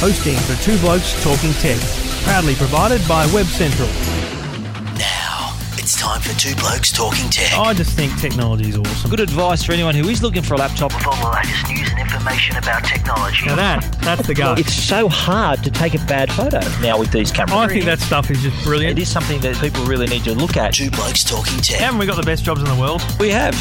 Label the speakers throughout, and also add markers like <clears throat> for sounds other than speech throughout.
Speaker 1: hosting for Two Blokes Talking Tech, proudly provided by Web Central.
Speaker 2: Now, it's time for Two Blokes Talking Tech.
Speaker 1: I just think technology is awesome.
Speaker 3: Good advice for anyone who is looking for a laptop.
Speaker 2: With all the latest news and information about technology.
Speaker 1: Now that, that's the go.
Speaker 3: It's so hard to take a bad photo now with these cameras.
Speaker 1: I think that stuff is just brilliant.
Speaker 3: It is something that people really need to look at.
Speaker 2: Two Blokes Talking Tech.
Speaker 1: Haven't we got the best jobs in the world?
Speaker 3: We have.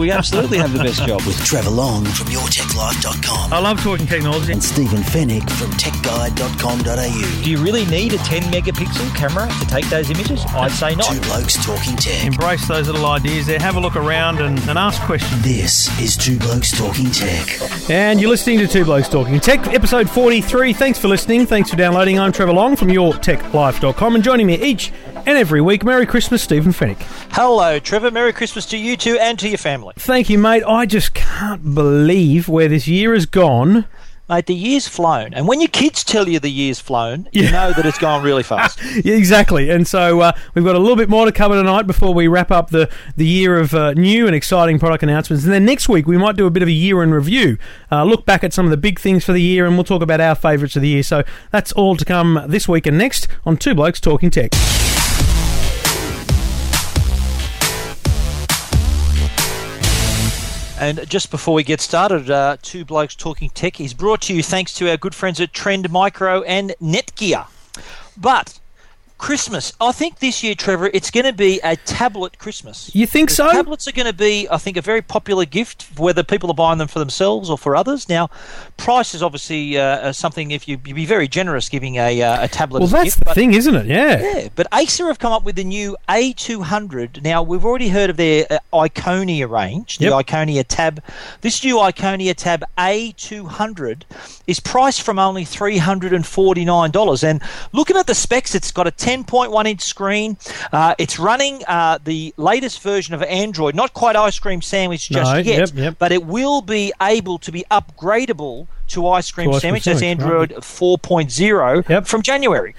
Speaker 3: we absolutely have the best job with <laughs>
Speaker 2: Trevor Long from YourTechLife.com
Speaker 1: I love talking technology.
Speaker 2: and Stephen Fenech from TechGuide.com.au.
Speaker 3: Do you really need a 10 megapixel camera to take those images? I'd say not.
Speaker 2: Two Blokes Talking Tech.
Speaker 1: Embrace those little ideas there. Have a look around and, and ask questions.
Speaker 2: This is Two Blokes Talking Tech.
Speaker 1: And you're listening to Two Blokes Talking Tech, episode 43. Thanks for listening. Thanks for downloading. I'm Trevor Long from YourTechLife.com and joining me each and every week, Merry Christmas, Stephen Fenech.
Speaker 3: Hello, Trevor. Merry Christmas to you too and to your family.
Speaker 1: Thank you, mate. I just can't believe where this year has gone.
Speaker 3: Mate, the year's flown. And when your kids tell you the year's flown,
Speaker 1: Yeah.
Speaker 3: you know that it's gone really fast. <laughs>
Speaker 1: Yeah, exactly. And so uh, we've got a little bit more to cover tonight before we wrap up the, the year of uh, new and exciting product announcements. And then next week we might do a bit of a year in review, uh, look back at some of the big things for the year, and we'll talk about our favourites of the year. So that's all to come this week and next on Two Blokes Talking Tech.
Speaker 3: And just before we get started, uh, Two Blokes Talking Tech is brought to you thanks to our good friends at Trend Micro and Netgear. But Christmas, I think this year, Trevor, it's going to be a tablet Christmas.
Speaker 1: You think so?
Speaker 3: Tablets are going to be, I think, a very popular gift, whether people are buying them for themselves or for others. Now, price is obviously uh, uh, something. If you you'd be very generous giving a, uh, a tablet,
Speaker 1: Well, that's
Speaker 3: gift,
Speaker 1: the
Speaker 3: but-
Speaker 1: thing, isn't it? Yeah.
Speaker 3: yeah, but Acer have come up with the new A200. Now, we've already heard of their uh, Iconia range, the
Speaker 1: Yep.
Speaker 3: Iconia Tab. This new Iconia Tab A200 is priced from only $349. And looking at the specs, it's got a 10.1 inch screen. Uh, it's running uh, the latest version of Android, not quite ice cream sandwich just
Speaker 1: No,
Speaker 3: yet,
Speaker 1: yep, yep.
Speaker 3: but it will be able to be upgradable to ice cream
Speaker 1: To ice
Speaker 3: sandwich. That's Android 4.0
Speaker 1: Yep.
Speaker 3: from January.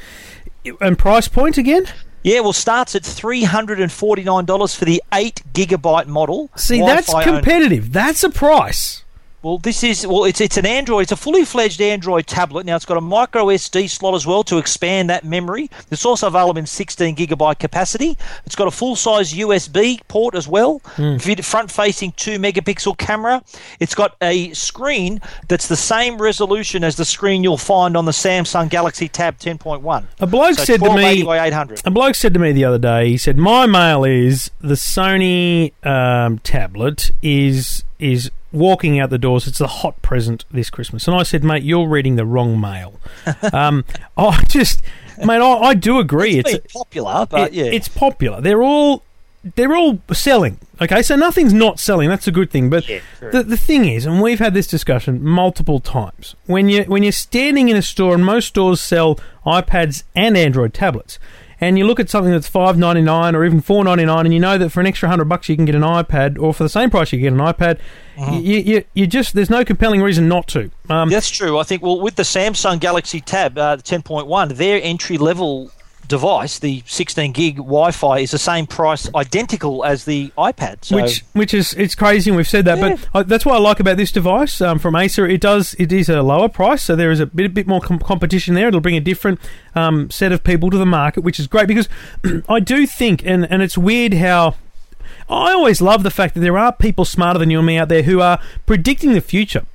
Speaker 1: And price point again?
Speaker 3: Yeah, well, starts at three hundred and forty nine dollars for the eight gigabyte model.
Speaker 1: See, that's
Speaker 3: Wi-Fi only.
Speaker 1: competitive. That's a price.
Speaker 3: Well, this is well, it's it's an Android. It's a fully fledged Android tablet. Now it's got a micro SD slot as well to expand that memory. It's also available in sixteen gigabyte capacity. It's got a full size USB port as well. Front facing two megapixel camera. It's got a screen that's the same resolution as the screen you'll find on the Samsung Galaxy Tab ten point one.
Speaker 1: A bloke
Speaker 3: So
Speaker 1: said to me,
Speaker 3: by eight hundred.
Speaker 1: A bloke said to me the other day, he said, "My mail is the Sony um, tablet is is walking out the doors. It's the hot present this Christmas." And I said, "Mate, you're reading the wrong mail." <laughs> um, I just, mate, I, I do agree.
Speaker 3: It's,
Speaker 1: It's
Speaker 3: popular, but
Speaker 1: it-
Speaker 3: yeah,
Speaker 1: it's popular. They're all they're all selling. Okay, so nothing's not selling. That's a good thing. But
Speaker 3: Yeah,
Speaker 1: the the thing is, and we've had this discussion multiple times. When you when you're standing in a store, and most stores sell iPads and Android tablets. And you look at something that's five ninety nine or even four ninety nine, and you know that for an extra hundred bucks you can get an iPad, or for the same price you can get an iPad.
Speaker 3: Uh-huh.
Speaker 1: You, you, you just there's no compelling reason not to. Um,
Speaker 3: That's true. I think, well, with the Samsung Galaxy Tab, uh, 10.1, their entry level device, the 16 gig Wi Fi, is the same price, identical as the iPad. So,
Speaker 1: which which is it's crazy and we've said that
Speaker 3: Yeah.
Speaker 1: but I, that's what I like about this device um, from Acer it does it is a lower price so there is a bit a bit more com- competition there it'll bring a different um, set of people to the market which is great because <clears throat> I do think and and it's weird how I always love the fact that there are people smarter than you and me out there who are predicting the future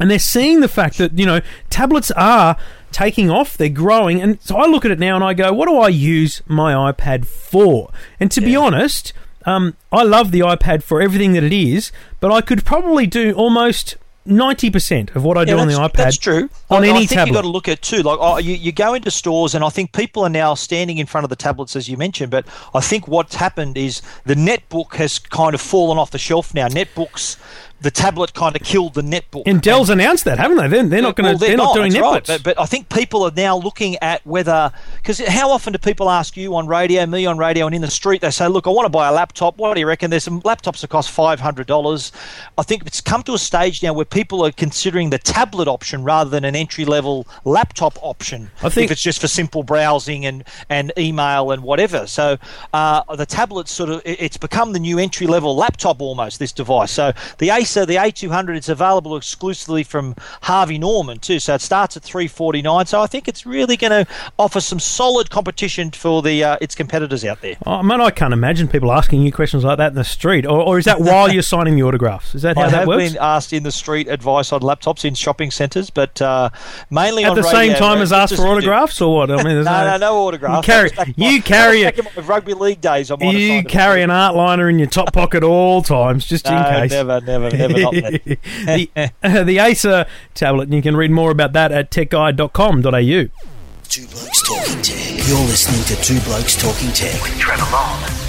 Speaker 1: and they're seeing the fact that you know tablets are taking off they're growing and so i look at it now and i go what do i use my ipad for and to be honest um, i love the ipad for everything that it is but i could probably do almost 90% of what i do
Speaker 3: Yeah,
Speaker 1: on the ipad
Speaker 3: That's true.
Speaker 1: on
Speaker 3: I,
Speaker 1: any
Speaker 3: I think
Speaker 1: tablet.
Speaker 3: you've got to look at too. Like oh, you, you go into stores, and I think people are now standing in front of the tablets, as you mentioned. But I think what's happened is the netbook has kind of fallen off the shelf now. Netbooks, the tablet kind of killed the netbook.
Speaker 1: and dell's announced that haven't they they're, they're not going to
Speaker 3: Well,
Speaker 1: they're, not doing
Speaker 3: that's
Speaker 1: netbooks
Speaker 3: right. But, but I think people are now looking at whether because how often do people ask you on radio, me on radio, and in the street they say, "Look, I want to buy a laptop. What do you reckon?" There's some laptops that cost five hundred dollars. I think it's come to a stage now where people are considering the tablet option rather than an entry level laptop option.
Speaker 1: I think-
Speaker 3: if it's just for simple browsing and and email and whatever. So uh, the tablet sort of it- it's become the new entry level laptop almost. This device. So the Acer, the A200, it's available exclusively from Harvey Norman too. So it starts at 349. So I think it's really going to offer some solid competition for the uh, its competitors out there.
Speaker 1: Oh, man, I can't imagine people asking you questions like that in the street. Or, or is that while you're signing the autographs? Is that how
Speaker 3: I
Speaker 1: that
Speaker 3: have
Speaker 1: works?
Speaker 3: been asked in the street advice on laptops in shopping centres, but uh, mainly
Speaker 1: At
Speaker 3: on
Speaker 1: the
Speaker 3: radio,
Speaker 1: same time as
Speaker 3: asked
Speaker 1: for autographs, or what? I mean, <laughs>
Speaker 3: No, no, no autographs.
Speaker 1: You carry,
Speaker 3: That was back in
Speaker 1: you
Speaker 3: my-
Speaker 1: carry,
Speaker 3: that was back in my rugby league days. I might
Speaker 1: you carry an art liner in your top pocket all times, just in case.
Speaker 3: never, never, never. <laughs> Not that.
Speaker 1: the, uh, <laughs> the Acer tablet, and you can read more about that at techguide.com.au.
Speaker 2: Two Blokes Talking Tech. You're listening to Two Blokes Talking Tech.
Speaker 4: with Trevor Long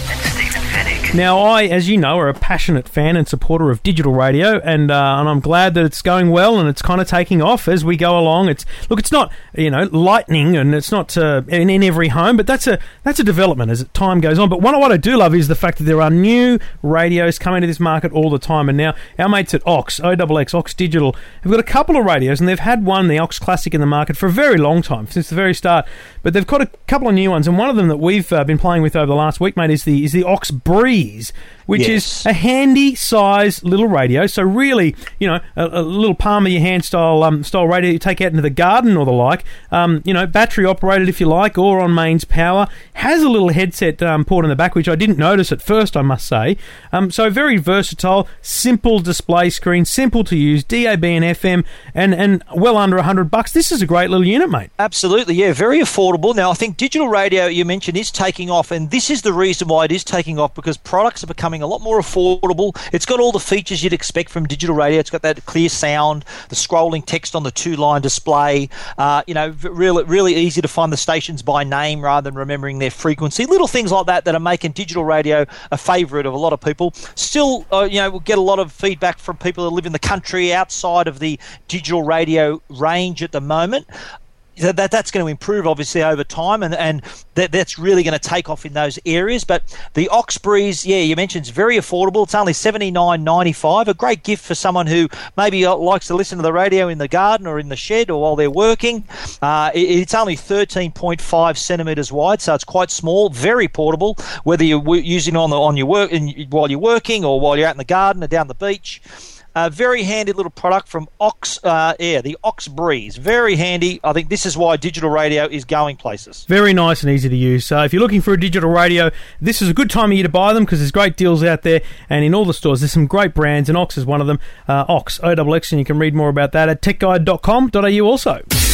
Speaker 1: Now, I, as you know, are a passionate fan and supporter of digital radio, and uh, and I'm glad that it's going well and it's kind of taking off as we go along. It's look, it's not you know lightning, and it's not uh, in, in every home, but that's a that's a development as time goes on. But one what I do love is the fact that there are new radios coming to this market all the time, and now our mates at Ox OXX Ox Digital have got a couple of radios, and they've had one the Ox Classic in the market for a very long time since the very start. But they've got a couple of new ones, and one of them that we've uh, been playing with over the last week, mate, is the is the Ox Breeze, which
Speaker 3: Yes.
Speaker 1: is a handy size little radio. So really, you know, a, a little palm of your hand style um, style radio you take out into the garden or the like. Um, you know, battery operated if you like, or on mains power. Has a little headset um, port in the back, which I didn't notice at first, I must say. Um, so very versatile, simple display screen, simple to use, DAB and FM, and and well under hundred bucks. This is a great little unit, mate.
Speaker 3: Absolutely, yeah, very affordable. Now, I think digital radio you mentioned is taking off, and this is the reason why it is taking off because products are becoming a lot more affordable. It's got all the features you'd expect from digital radio. It's got that clear sound, the scrolling text on the two-line display. Uh, you know, really, really easy to find the stations by name rather than remembering their frequency. Little things like that that are making digital radio a favourite of a lot of people. Still, uh, you know, we'll get a lot of feedback from people that live in the country outside of the digital radio range at the moment that, that that's going to improve obviously over time and and that, that's really going to take off in those areas. But the ox breeze yeah you mentioned it's very affordable. It's only 79.95 a great gift for someone who maybe uh, likes to listen to the radio in the garden or in the shed or while they're working. Uh, it- it's only 13.5 centimeters wide so it's quite small very portable. Whether you're using on the on your work in, while you're working or while you're out in the garden or down the beach a very handy little product from Ox uh, Air, the Ox Breeze. Very handy. I think this is why digital radio is going places.
Speaker 1: Very nice and easy to use. So if you're looking for a digital radio, this is a good time of year to buy them because there's great deals out there and in all the stores. There's some great brands, and Ox is one of them. Uh, Ox, OXX, and you can read more about that at techguide.com.au also.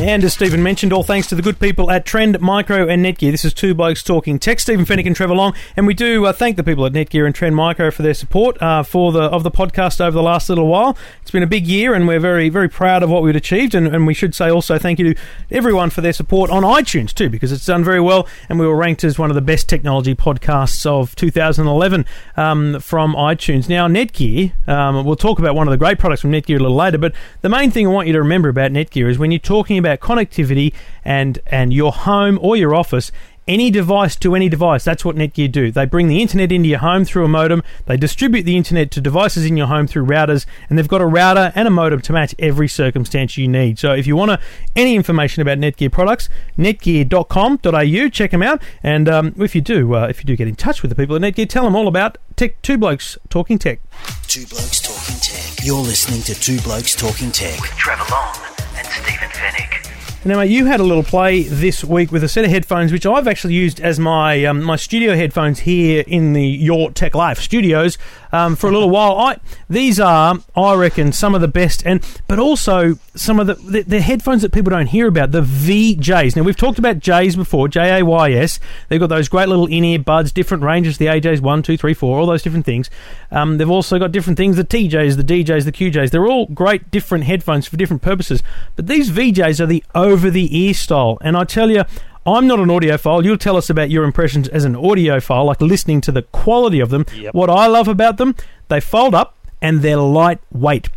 Speaker 1: And as Stephen mentioned, all thanks to the good people at Trend Micro and Netgear. This is two blokes talking tech. Stephen Fenech and Trevor Long, and we do uh, thank the people at Netgear and Trend Micro for their support uh, for the of the podcast over the last little while. Been a big year, and we're very very proud of what we've achieved. And, and we should say also thank you to everyone for their support on iTunes too, because it's done very well, and we were ranked as one of the best technology podcasts of 2011 um, from iTunes. Now Netgear, um, we'll talk about one of the great products from Netgear a little later, but the main thing I want you to remember about Netgear is when you're talking about connectivity and and your home or your office. Any device to any device. That's what Netgear do. They bring the internet into your home through a modem. They distribute the internet to devices in your home through routers, and they've got a router and a modem to match every circumstance you need. So if you want to, any information about Netgear products, netgear.com.au, check them out. And um, if you do, uh, if you do get in touch with the people at Netgear, tell them all about Tech Two Blokes Talking Tech.
Speaker 2: Two Blokes Talking Tech. You're listening to Two Blokes Talking Tech.
Speaker 4: with Trevor Long and Stephen Fenech.
Speaker 1: Now, mate, you had a little play this week with a set of headphones, which I've actually used as my um, my studio headphones here in the Your Tech Life studios um, for a little while. I these are, I reckon, some of the best, and but also some of the, the the headphones that people don't hear about, the V-JAYS. Now we've talked about Jays before, J A Y S. They've got those great little in ear buds, different ranges, the AJs one, two, three, four, all those different things. Um, they've also got different things, the TJs, the DJs, the QJs. They're all great different headphones for different purposes. But these V-JAYS are the over the ear style, and I tell you. I'm not an audiophile. You'll tell us about your impressions as an audiophile, like listening to the quality of them.
Speaker 3: Yep.
Speaker 1: What I love about them, they fold up and they're lightweight.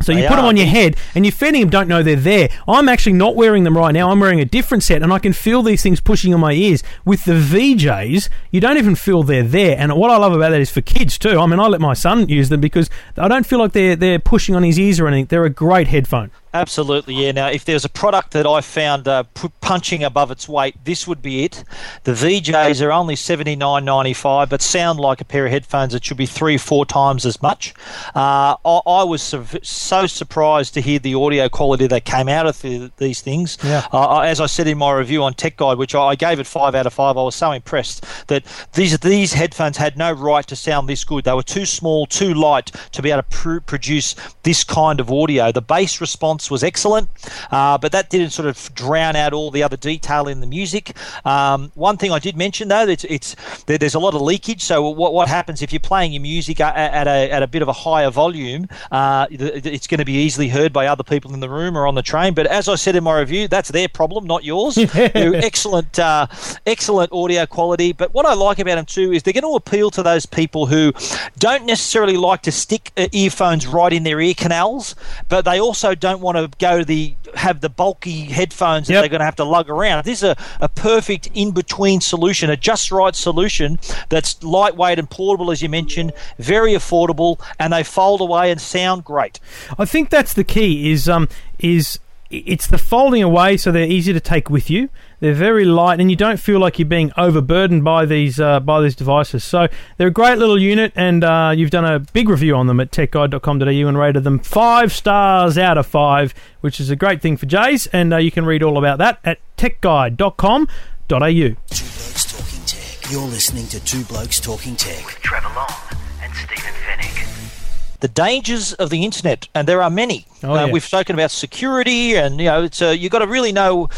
Speaker 1: So you
Speaker 3: They
Speaker 1: put them
Speaker 3: are.
Speaker 1: on your head, and your feeding them don't know they're there. I'm actually not wearing them right now. I'm wearing a different set, and I can feel these things pushing on my ears. With the V-JAYS, you don't even feel they're there. And what I love about that is for kids too. I mean, I let my son use them because I don't feel like they're they're pushing on his ears or anything. They're a great headphone.
Speaker 3: Absolutely, yeah. Now, if there's a product that I found uh, pu- punching above its weight, this would be it. The V-JAYS are only seventy nine ninety five, but sound like a pair of headphones that should be three, four times as much. Uh, I, I was so, so surprised to hear the audio quality that came out of the, these things.
Speaker 1: Yeah.
Speaker 3: Uh, as I said in my review on Tech Guide, which I, I gave it five out of five, I was so impressed that these these headphones had no right to sound this good. They were too small, too light to be able to pr- produce this kind of audio. The bass response was excellent, uh, but that didn't sort of drown out all the other detail in the music. Um, one thing I did mention though, it's, it's there, there's a lot of leakage. So what, what happens if you're playing your music at, at, a, at a bit of a higher volume? Uh, it's going to be easily heard by other people in the room or on the train. But as I said in my review, that's their problem, not yours. <laughs> Excellent, uh, excellent audio quality. But what I like about them too is they're going to appeal to those people who don't necessarily like to stick uh, earphones right in their ear canals, but they also don't want to go to the have the bulky headphones that
Speaker 1: Yep.
Speaker 3: they're going to have to lug around. This is a, a perfect in between solution, a just right solution that's lightweight and portable, as you mentioned, very affordable, and they fold away and sound great.
Speaker 1: I think that's the key. Is um is it's the folding away, so they're easy to take with you. They're very light, and you don't feel like you're being overburdened by these uh, by these devices. So they're a great little unit, and uh, you've done a big review on them at techguide.com.au and rated them five stars out of five, which is a great thing for Jays. And uh, you can read all about that at techguide.com.au.
Speaker 2: Two Blokes Talking Tech. You're listening to Two Blokes Talking Tech.
Speaker 4: with Trevor Long and Stephen Fenech.
Speaker 3: The dangers of the internet, and there are many.
Speaker 1: Oh,
Speaker 3: uh,
Speaker 1: yeah.
Speaker 3: We've spoken about security, and you know, it's uh, you've got to really know,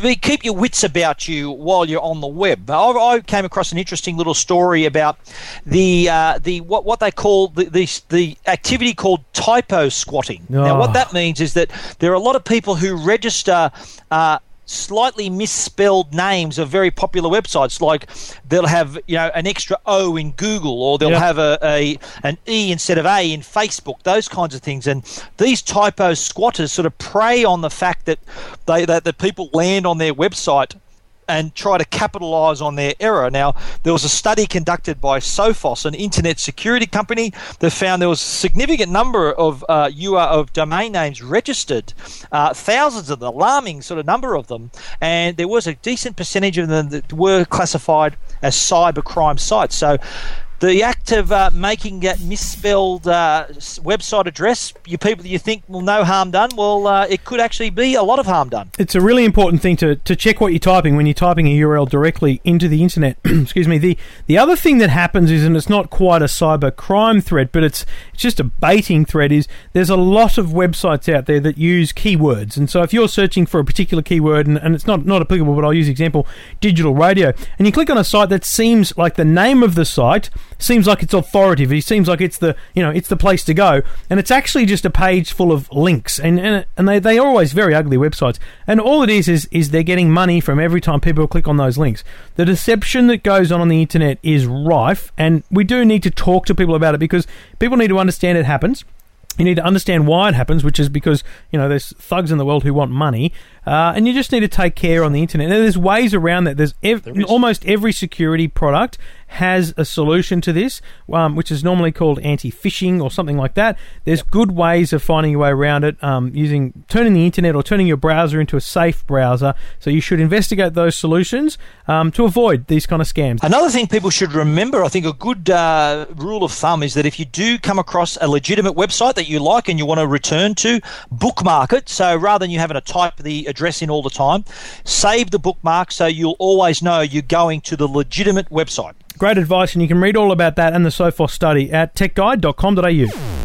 Speaker 3: be, keep your wits about you while you're on the web. I, I came across an interesting little story about the uh, the what what they call the, the the activity called typo squatting. Now,
Speaker 1: Oh.
Speaker 3: what that means is that there are a lot of people who register. Uh, slightly misspelled names of very popular websites like they'll have you know an extra o in google or they'll
Speaker 1: Yep.
Speaker 3: have a, a an e instead of a in facebook those kinds of things and these typo squatters sort of prey on the fact that they that, that people land on their website and try to capitalize on their error. Now, there was a study conducted by Sophos, an internet security company, that found there was a significant number of uh, UR of domain names registered, uh, thousands of them, alarming sort of number of them, and there was a decent percentage of them that were classified as cybercrime sites. So. The act of uh, making that misspelled uh, website address, you people you think will no harm done, well, uh, it could actually be a lot of harm done.
Speaker 1: it's a really important thing to, to check what you're typing when you're typing a URL directly into the internet. <clears throat> Excuse me. The the other thing that happens is, and it's not quite a cyber crime threat, but it's it's just a baiting threat. Is there's a lot of websites out there that use keywords, and so if you're searching for a particular keyword, and, and it's not not applicable, but I'll use example digital radio, and you click on a site that seems like the name of the site seems like it's authoritative. It seems like it's the you know it's the place to go, and it's actually just a page full of links, and and, and they they are always very ugly websites, and all it is is is they're getting money from every time people click on those links. The deception that goes on on the internet is rife, and we do need to talk to people about it because people need to understand it happens. You need to understand why it happens, which is because you know there's thugs in the world who want money, uh, and you just need to take care on the internet. And there's ways around that. There's ev- almost every security product has a solution to this, um, which is normally called anti-phishing or something like that. There's good ways of finding your way around it um, using turning the internet or turning your browser into a safe browser. So you should investigate those solutions um, to avoid these kind of scams.
Speaker 3: Another thing people should remember, I think a good uh, rule of thumb is that if you do come across a legitimate website that you like and you want to return to, bookmark it. So rather than you having to type the address in all the time, save the bookmark so you'll always know you're going to the legitimate website.
Speaker 1: Great advice, and you can read all about that and the Sophos study at techguide.com.au.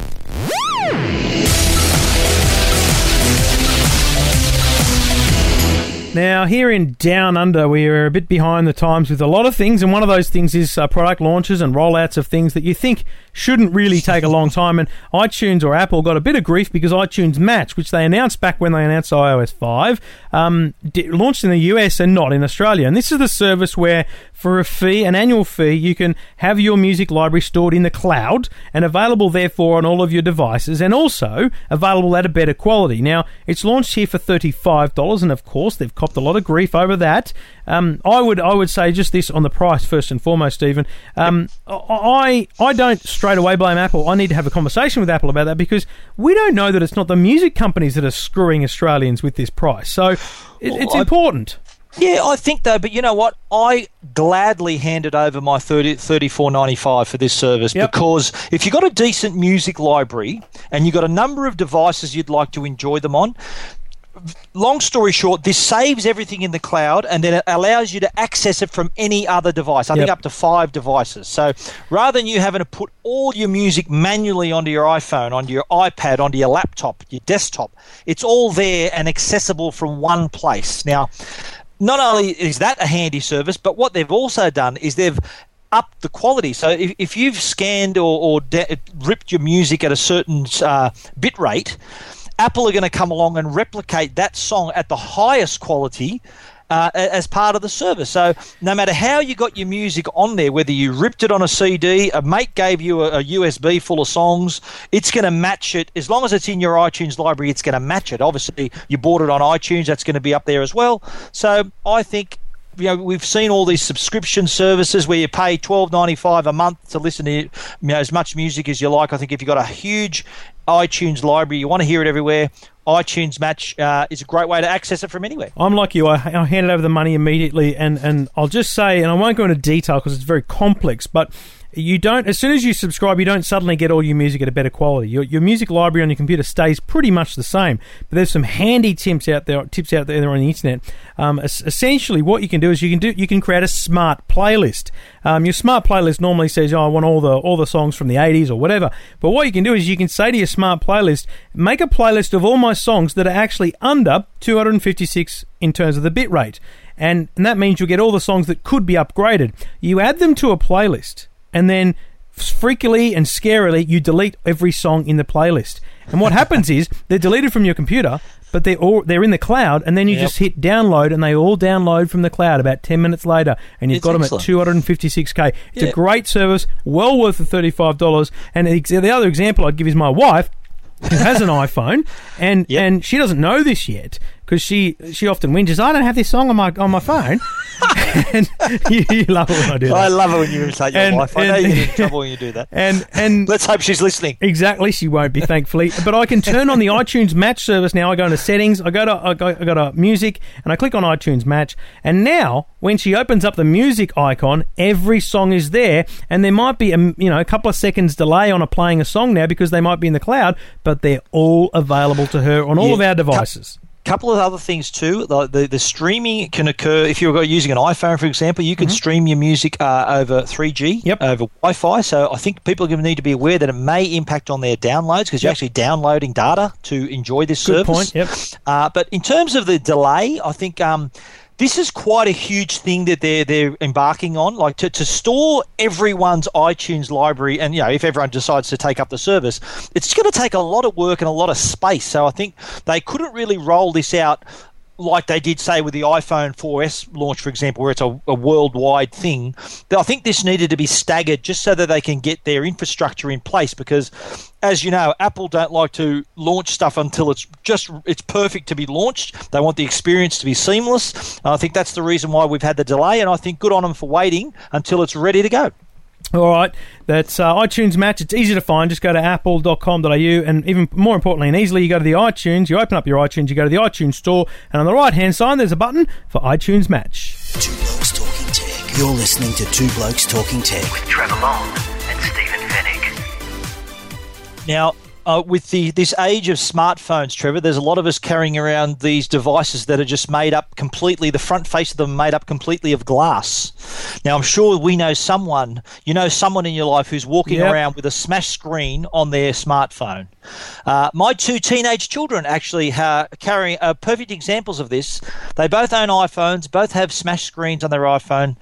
Speaker 1: Now, here in Down Under, we are a bit behind the times with a lot of things, and one of those things is uh, product launches and rollouts of things that you think shouldn't really take a long time. And iTunes or Apple got a bit of grief because iTunes Match, which they announced back when they announced iOS 5, um, di- launched in the US and not in Australia. And this is the service where, for a fee, an annual fee, you can have your music library stored in the cloud and available, therefore, on all of your devices, and also available at a better quality. Now, it's launched here for $35, and of course, they've copped a lot of grief over that. Um, I would I would say just this on the price first and foremost, Stephen. Um, I I don't straight away blame Apple. I need to have a conversation with Apple about that because we don't know that it's not the music companies that are screwing Australians with this price. So it, it's
Speaker 3: I-
Speaker 1: important.
Speaker 3: Yeah, I think though, but you know what? I gladly handed over my 30, 34.95 for this service
Speaker 1: Yep.
Speaker 3: because if you've got a decent music library and you've got a number of devices you'd like to enjoy them on, long story short, this saves everything in the cloud and then it allows you to access it from any other device. I think up to five devices. So rather than you having to put all your music manually onto your iPhone, onto your iPad, onto your laptop, your desktop, it's all there and accessible from one place. Now, not only is that a handy service, but what they've also done is they've upped the quality. So if, if you've scanned or, or de- ripped your music at a certain uh, bit rate, Apple are going to come along and replicate that song at the highest quality. Uh, as part of the service. So, no matter how you got your music on there, whether you ripped it on a CD, a mate gave you a, a USB full of songs, it's going to match it. As long as it's in your iTunes library, it's going to match it. Obviously, you bought it on iTunes, that's going to be up there as well. So, I think you know we've seen all these subscription services where you pay twelve ninety five a month to listen to you know, as much music as you like. I think if you've got a huge iTunes library, you want to hear it everywhere. iTunes Match uh, is a great way to access it from anywhere.
Speaker 1: I'm like you. I, I handed over the money immediately, and, and I'll just say, and I won't go into detail because it's very complex, but you don't. As soon as you subscribe, you don't suddenly get all your music at a better quality. Your, your music library on your computer stays pretty much the same. But there's some handy tips out there. Tips out there on the internet. Um, essentially, what you can do is you can do you can create a smart playlist. Um, your smart playlist normally says, "Oh, I want all the all the songs from the 80s or whatever." But what you can do is you can say to your smart playlist, "Make a playlist of all my songs that are actually under 256 in terms of the bit rate." And, and that means you'll get all the songs that could be upgraded. You add them to a playlist, and then freakily and scarily you delete every song in the playlist. And what happens is <laughs> they're deleted from your computer, but they're all they're in the cloud, and then you
Speaker 3: Yep.
Speaker 1: just hit download, and they all download from the cloud about ten minutes later, and you've
Speaker 3: It's
Speaker 1: got them at two hundred and fifty six k. It's
Speaker 3: Yeah.
Speaker 1: a great service, well worth the thirty five dollars. And the the other example I'd give is my wife. who has an <laughs> iPhone, and
Speaker 3: Yep.
Speaker 1: and she doesn't know this yet because she she often whinges. I don't have this song on my on my phone. <laughs> and you, <laughs> you love it when I do that.
Speaker 3: I love it when you imitate your
Speaker 1: And-
Speaker 3: wife. I know you get in trouble when you do that.
Speaker 1: and and <laughs>
Speaker 3: Let's hope she's listening.
Speaker 1: Exactly, she won't be, thankfully. But I can turn on the iTunes Match service now. I go into settings, I go to I go, I go to music, and I click on iTunes Match. And now, when she opens up the music icon, every song is there. And there might be a you know a couple of seconds delay on a playing a song now because they might be in the cloud, but they're all available to her on all
Speaker 3: Yeah.
Speaker 1: of our devices.
Speaker 3: Couple of other things too. The, the, the streaming can occur if you're using an iPhone, for example. You can stream your music uh, over 3G,
Speaker 1: Mm-hmm. Yep.
Speaker 3: over Wi-Fi. So I think people are going to need to be aware that it may impact on their downloads because you're actually downloading data to enjoy this
Speaker 1: Good
Speaker 3: service.
Speaker 1: point. Yep.
Speaker 3: Uh, but in terms of the delay, I think um, this is quite a huge thing that they're they're embarking on. Like to, to store everyone's iTunes library, and you know if everyone decides to take up the service, it's going to take a lot of work and a lot of space. So I think they couldn't really roll this out. Like they did say with the iPhone 4S launch, for example, where it's a, a worldwide thing, I think this needed to be staggered just so that they can get their infrastructure in place. Because, as you know, Apple don't like to launch stuff until it's just it's perfect to be launched. They want the experience to be seamless. And I think that's the reason why we've had the delay. And I think good on them for waiting until it's ready to go.
Speaker 1: All right, that's uh, iTunes Match. It's easy to find. Just go to apple.com.au, and even more importantly and easily, you go to the iTunes, you open up your iTunes, you go to the iTunes store, and on the right hand side, there's a button for iTunes Match.
Speaker 2: Two Blokes Talking Tech. You're listening to Two Blokes Talking Tech.
Speaker 4: with Trevor Long and Stephen Fenech.
Speaker 3: Now, uh, with the this age of smartphones, Trevor, there's a lot of us carrying around these devices that are just made up completely. The front face of them made up completely of glass. Now, I'm sure we know someone. You know someone in your life who's walking
Speaker 1: Yep.
Speaker 3: around with a smash screen on their smartphone. Uh, my two teenage children actually are carrying uh, perfect examples of this. They both own iPhones, both have smash screens on their iPhone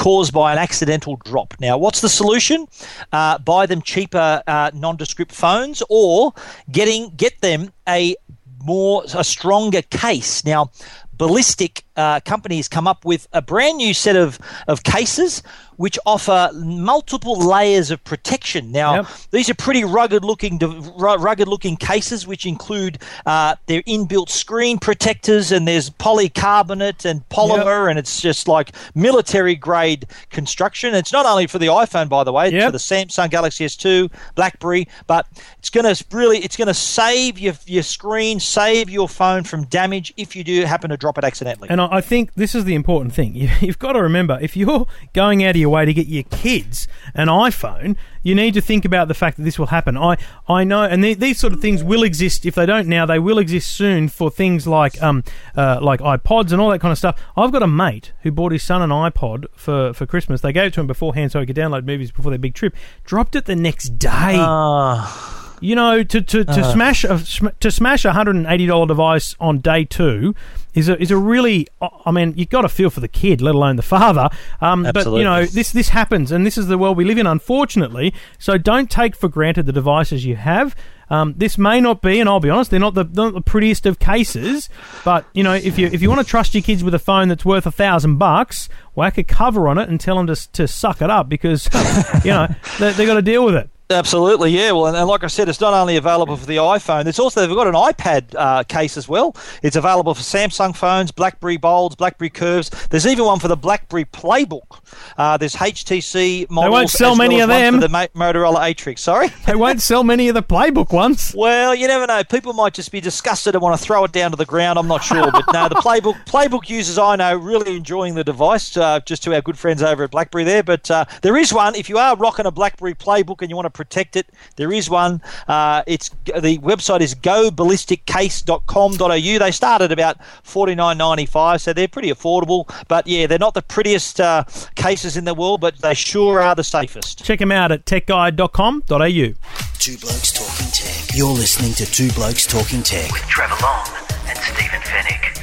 Speaker 3: caused by an accidental drop. Now, what's the solution? Uh, buy them cheaper uh, nondescript phones, or getting get them a more a stronger case. Now, ballistic uh, companies come up with a brand new set of, of cases which offer multiple layers of protection. Now,
Speaker 1: Yep.
Speaker 3: these are pretty rugged looking, rugged looking cases, which include uh, their inbuilt screen protectors, and there's polycarbonate and polymer, and it's just like military grade construction. It's not only for the iPhone, by the way,
Speaker 1: Yep.
Speaker 3: for the Samsung Galaxy S2, BlackBerry, but it's going to really, it's going to save your your screen, save your phone from damage if you do happen to drop it accidentally.
Speaker 1: And I I think this is the important thing. <laughs> You've got to remember if you're going out of your way to get your kids an iPhone, you need to think about the fact that this will happen. I, I know, and the- these sort of things will exist. If they don't now, they will exist soon for things like um, uh, like iPods and all that kind of stuff. I've got a mate who bought his son an iPod for, for Christmas. They gave it to him beforehand so he could download movies before their big trip. Dropped it the next day.
Speaker 3: Ah.
Speaker 1: You know, to to, to
Speaker 3: Uh.
Speaker 1: smash a to smash a hundred and eighty dollar device on day two is a is a really. I mean, you've got to feel for the kid, let alone the father. Um, but you know, this this happens, and this is the world we live in, unfortunately. So don't take for granted the devices you have. Um, this may not be, and I'll be honest, they're not the, not the prettiest of cases. But you know, if you if you want to trust your kids with a phone that's worth a thousand bucks, whack a cover on it and tell them to to suck it up because <laughs> you know they they got to deal with it.
Speaker 3: Absolutely, yeah. Well, and, and like I said, it's not only available for the iPhone. It's also they've got an iPad uh, case as well. It's available for Samsung phones, BlackBerry Bolds, BlackBerry Curves. There's even one for the BlackBerry Playbook. Uh, there's HTC models.
Speaker 1: They won't sell
Speaker 3: well
Speaker 1: many
Speaker 3: as
Speaker 1: of them.
Speaker 3: The Mo- Motorola Atrix. Sorry. <laughs>
Speaker 1: They won't sell many of the playbook ones.
Speaker 3: Well, you never know. People might just be disgusted and want to throw it down to the ground. I'm not sure, but no, the <laughs> playbook playbook users I know really enjoying the device. Uh, just to our good friends over at BlackBerry there, but uh, there is one. If you are rocking a BlackBerry playbook and you want to protect it, there is one. Uh, it's the website is goballisticCase.com.au. They start at about forty nine ninety five, so they're pretty affordable. But yeah, they're not the prettiest uh, cases in the world, but they sure are the safest.
Speaker 1: Check them out at techguide.com.au.
Speaker 2: Two Blokes Talking Tech. You're listening to Two Blokes Talking Tech.
Speaker 4: with Trevor Long and Stephen Fenech.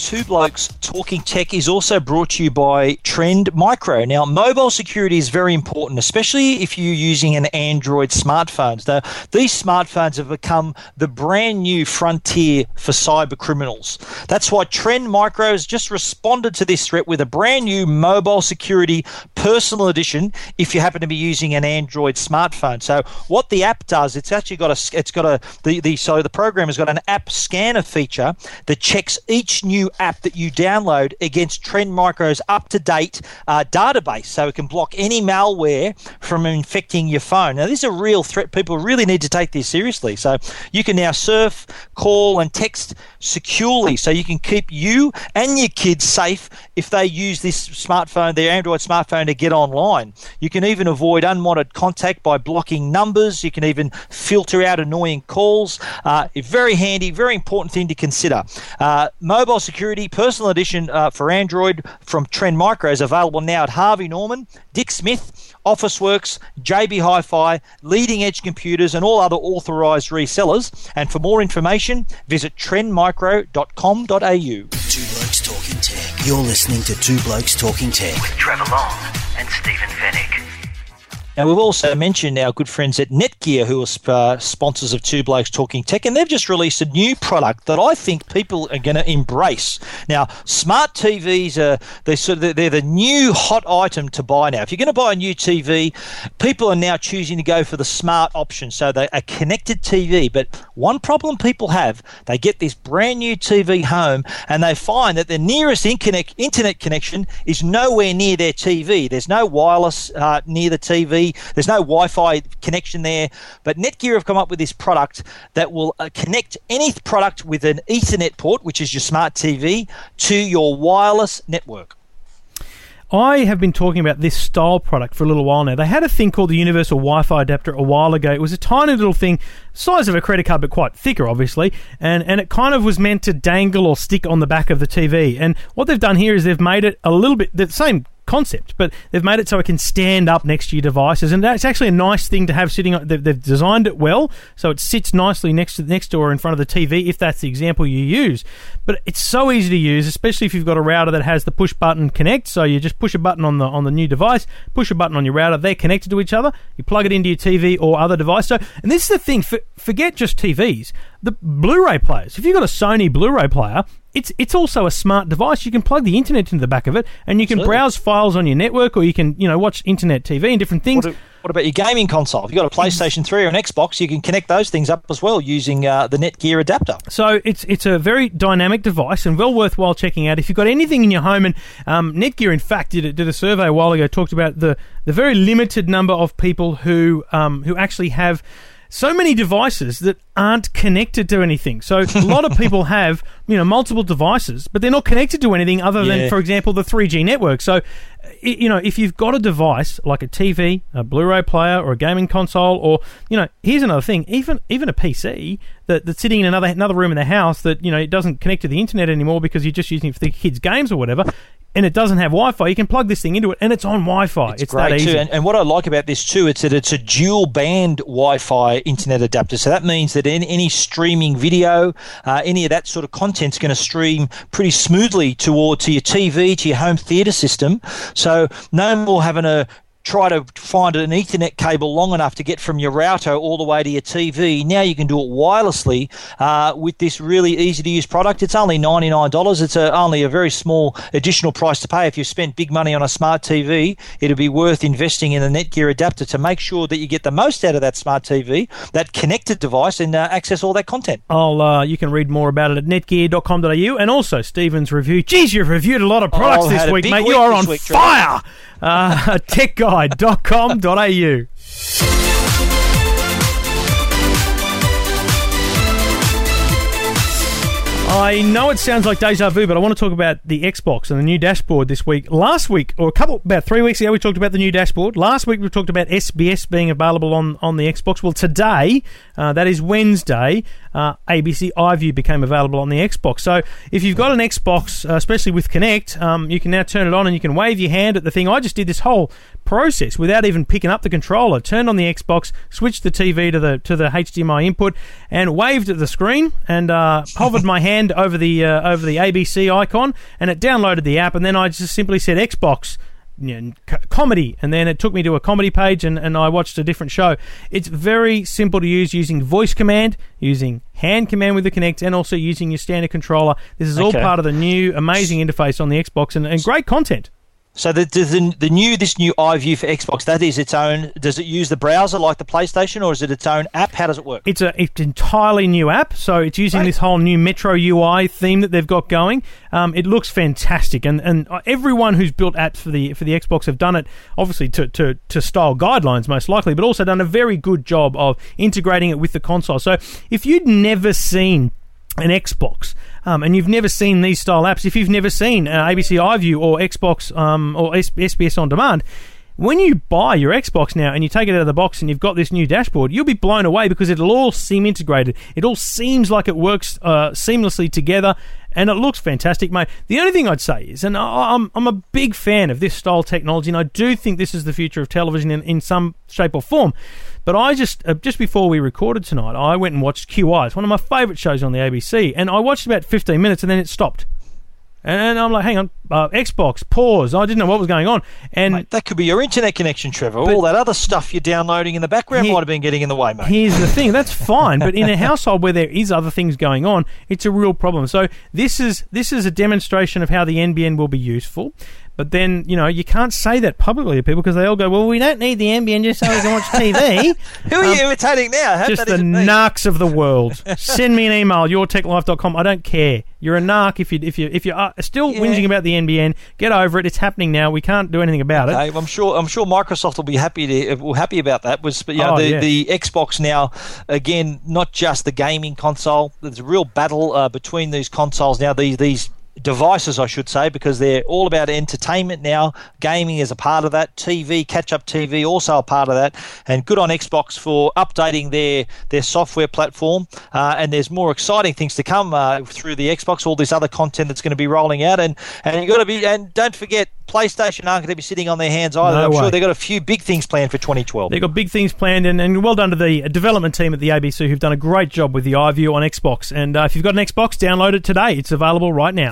Speaker 3: Two Blokes Talking Tech is also brought to you by Trend Micro. Now, mobile security is very important, especially if you're using an Android smartphone. Now, these smartphones have become the brand new frontier for cyber criminals. That's why Trend Micro has just responded to this threat with a brand new mobile security personal edition if you happen to be using an Android smartphone. So, what the app does, it's actually got a, it's got a, the, the, so the program has got an app scanner feature that checks each new app that you download against Trend Micro's up to date uh, database so it can block any malware from infecting your phone. Now, this is a real threat. People really need to take this seriously. So, you can now surf, call, and text securely so you can keep you and your kids safe if they use this smartphone, their Android smartphone, to get online. You can even avoid unwanted contact by blocking numbers. You can even filter out annoying calls. Uh, very handy, very important thing to consider. Uh, mobile security personal edition uh, for Android from Trend Micro is available now at Harvey Norman, Dick Smith, Officeworks, JB Hi-Fi, Leading Edge Computers, and all other authorised resellers. And for more information, visit trendmicro.com.au.
Speaker 2: Two Blokes Talking Tech. You're listening to Two Blokes Talking Tech.
Speaker 4: With Trevor Long and Stephen Fenech.
Speaker 3: Now, we've also mentioned our good friends at Netgear, who are uh, sponsors of Two Blokes Talking Tech, and they've just released a new product that I think people are going to embrace. Now, smart TVs are they sort of, they're the new hot item to buy now. If you're going to buy a new TV, people are now choosing to go for the smart option, so they a connected TV. But one problem people have, they get this brand new TV home, and they find that the nearest internet connection is nowhere near their TV. There's no wireless uh, near the TV. There's no Wi-Fi connection there. But Netgear have come up with this product that will uh, connect any product with an Ethernet port, which is your smart TV, to your wireless network.
Speaker 1: I have been talking about this style product for a little while now. They had a thing called the Universal Wi-Fi adapter a while ago. It was a tiny little thing, size of a credit card, but quite thicker, obviously, and and it kind of was meant to dangle or stick on the back of the TV. And what they've done here is they've made it a little bit the same concept, but they've made it so it can stand up next to your devices, and that's actually a nice thing to have sitting. They've, they've designed it well, so it sits nicely next to the next door in front of the TV, if that's the example you use. But it's so easy to use, especially if you've got a router that has the push button connect. So you just push a button on the on the new device, push a button on your router. They're connected to each other. You plug it into your TV or other device. So, and this is the thing. For, forget just TVs. The Blu-ray players. If you've got a Sony Blu-ray player, it's it's also a smart device. You can plug the internet into the back of it, and you can
Speaker 3: Absolutely.
Speaker 1: browse files on your network, or you can you know watch internet TV and different things.
Speaker 3: What, what about your gaming console? If you've got a PlayStation 3 or an Xbox, you can connect those things up as well using uh, the Netgear adapter.
Speaker 1: So it's it's a very dynamic device and well worthwhile checking out. If you've got anything in your home, and um, Netgear, in fact, did a, did a survey a while ago, talked about the the very limited number of people who um, who actually have so many devices that aren't connected to anything. So a lot of people <laughs> have you know multiple devices, but they're not connected to anything other than,
Speaker 3: Yeah.
Speaker 1: for example, the 3G network. So you know if you've got a device like a TV, a Blu-ray player, or a gaming console, or you know here's another thing, even even a PC that, that's sitting in another another room in the house that you know it doesn't connect to the internet anymore because you're just using it for the kids' games or whatever. And it doesn't have Wi-Fi. You can plug this thing into it, and it's on Wi-Fi. It's, that
Speaker 3: great
Speaker 1: easy.
Speaker 3: too. And, and what I like about this too, it's that it's a dual band Wi-Fi internet adapter. So that means that in, any streaming video, uh, any of that sort of content's going to stream pretty smoothly toward to your TV, to your home theater system. So no more having to try to find an Ethernet cable long enough to get from your router all the way to your TV. Now you can do it wirelessly uh, with this really easy to use product. It's only $99. It's a, only a very small additional price to pay. If you've spent big money on a smart TV, it'd be worth investing in a Netgear adapter to make sure that you get the most out of that smart TV, that connected device, and uh, access all that content.
Speaker 1: I'll, uh, you can read more about it at netgear.com.au and also Stephen's review. Geez, you've reviewed a lot of products
Speaker 3: Oh,
Speaker 1: this week, mate. you are on
Speaker 3: week,
Speaker 1: fire. Uh, <laughs> techguide.com.au. I know it sounds like deja vu, but I want to talk about the Xbox and the new dashboard this week. Last week, or a couple, about three weeks ago, we talked about the new dashboard. Last week, we talked about SBS being available on, on the Xbox. Well, today, uh, that is Wednesday, uh, ABC iView became available on the Xbox. So if you've got an Xbox, uh, especially with Kinect, um, you can now turn it on and you can wave your hand at the thing. I just did this whole process without even picking up the controller. Turned on the Xbox, switched the TV to the to the HDMI input, and waved at the screen and uh, hovered my hand over the uh, over the ABC icon, and it downloaded the app. And then I just simply said Xbox. You know, c- comedy and then it took me to a comedy page and, and I watched a different show. It's very simple to use using voice command, using hand command with the Kinect, and also using your standard controller. This is all
Speaker 3: Okay.
Speaker 1: part of the new amazing interface on the Xbox and, and great content.
Speaker 3: So the, the the new this new iView for Xbox that is its own. Does it use the browser like the PlayStation, or is it its own app? How does it work?
Speaker 1: It's a it's entirely new app, so it's using
Speaker 3: Right.
Speaker 1: this whole new Metro UI theme that they've got going. Um, it looks fantastic, and and everyone who's built apps for the for the Xbox have done it obviously to to to style guidelines most likely, but also done a very good job of integrating it with the console. So if you'd never seen an Xbox, um, and you've never seen these style apps, if you've never seen uh, ABC iView or Xbox um, or S- SBS On Demand, when you buy your Xbox now and you take it out of the box and you've got this new dashboard, you'll be blown away because it'll all seem integrated. It all seems like it works uh, seamlessly together and it looks fantastic, mate. The only thing I'd say is, and I'm, I'm a big fan of this style technology and I do think this is the future of television in, in some shape or form. But I just, uh, just before we recorded tonight, I went and watched QI. It's one of my favourite shows on the ABC and I watched about 15 minutes and then it stopped. And I'm like, hang on, uh, Xbox, pause. I didn't know what was going on. And
Speaker 3: Mate, that could be your internet connection, Trevor. All that other stuff you're downloading in the background
Speaker 1: Here-
Speaker 3: might have been getting in the way, mate.
Speaker 1: Here's the thing, that's fine, but in a <laughs> household where there is other things going on, it's a real problem. So this is this is a demonstration of how the NBN will be useful. But then, you know, you can't say that publicly to people because they all go, "Well, we don't need the NBN just so we can watch <laughs> TV."
Speaker 3: Who are you imitating now?
Speaker 1: Um, just the narcs of the <laughs> world. Send me an email, yourtechlife.com. I don't care. You're a narc if you if you if you're uh, still
Speaker 3: Yeah.
Speaker 1: whinging about the NBN. Get over it. It's happening now. We can't do anything about it.
Speaker 3: I'm sure. I'm sure Microsoft will be happy to will happy about that. Was you know
Speaker 1: Oh,
Speaker 3: the,
Speaker 1: yeah.
Speaker 3: the Xbox now again not just the gaming console. There's a real battle uh, between these consoles now. These these devices, I should say, because they're all about entertainment now. Gaming is a part of that. TV, catch up TV, also a part of that. And good on Xbox for updating their their software platform. Uh, and there's more exciting things to come uh, through the Xbox. All this other content that's going to be rolling out. And and you've got to be and don't forget. PlayStation aren't going to be sitting on their hands either.
Speaker 1: No
Speaker 3: I'm
Speaker 1: way.
Speaker 3: sure they've got a few big things planned for 2012.
Speaker 1: They've got big things planned, and, and well done to the development team at the ABC who've done a great job with the iView on Xbox. And uh, if you've got an Xbox, download it today. It's available right now.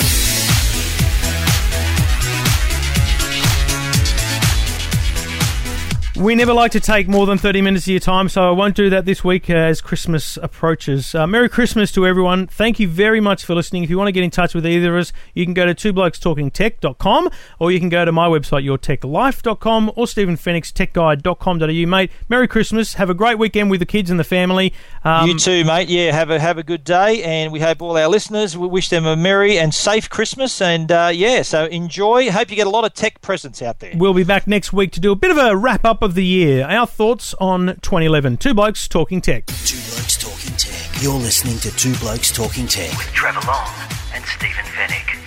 Speaker 1: We never like to take more than 30 minutes of your time, so I won't do that this week uh, as Christmas approaches. Uh, Merry Christmas to everyone. Thank you very much for listening. If you want to get in touch with either of us, you can go to twoblokestalkingtech.com or you can go to my website, yourtechlife.com or Stephen Fenech's techguide.com.au. Mate, Merry Christmas. Have a great weekend with the kids and the family. Um,
Speaker 3: you too, mate. Yeah, have a have a good day, and we hope all our listeners we wish them a merry and safe Christmas. And uh, yeah, so enjoy. Hope you get a lot of tech presents out there.
Speaker 1: We'll be back next week to do a bit of a wrap up of the year. Our thoughts on 2011. Two blokes talking tech.
Speaker 2: Two Blokes Talking Tech. You're listening to Two Blokes Talking Tech.
Speaker 4: Trevor Long and Stephen Fenech.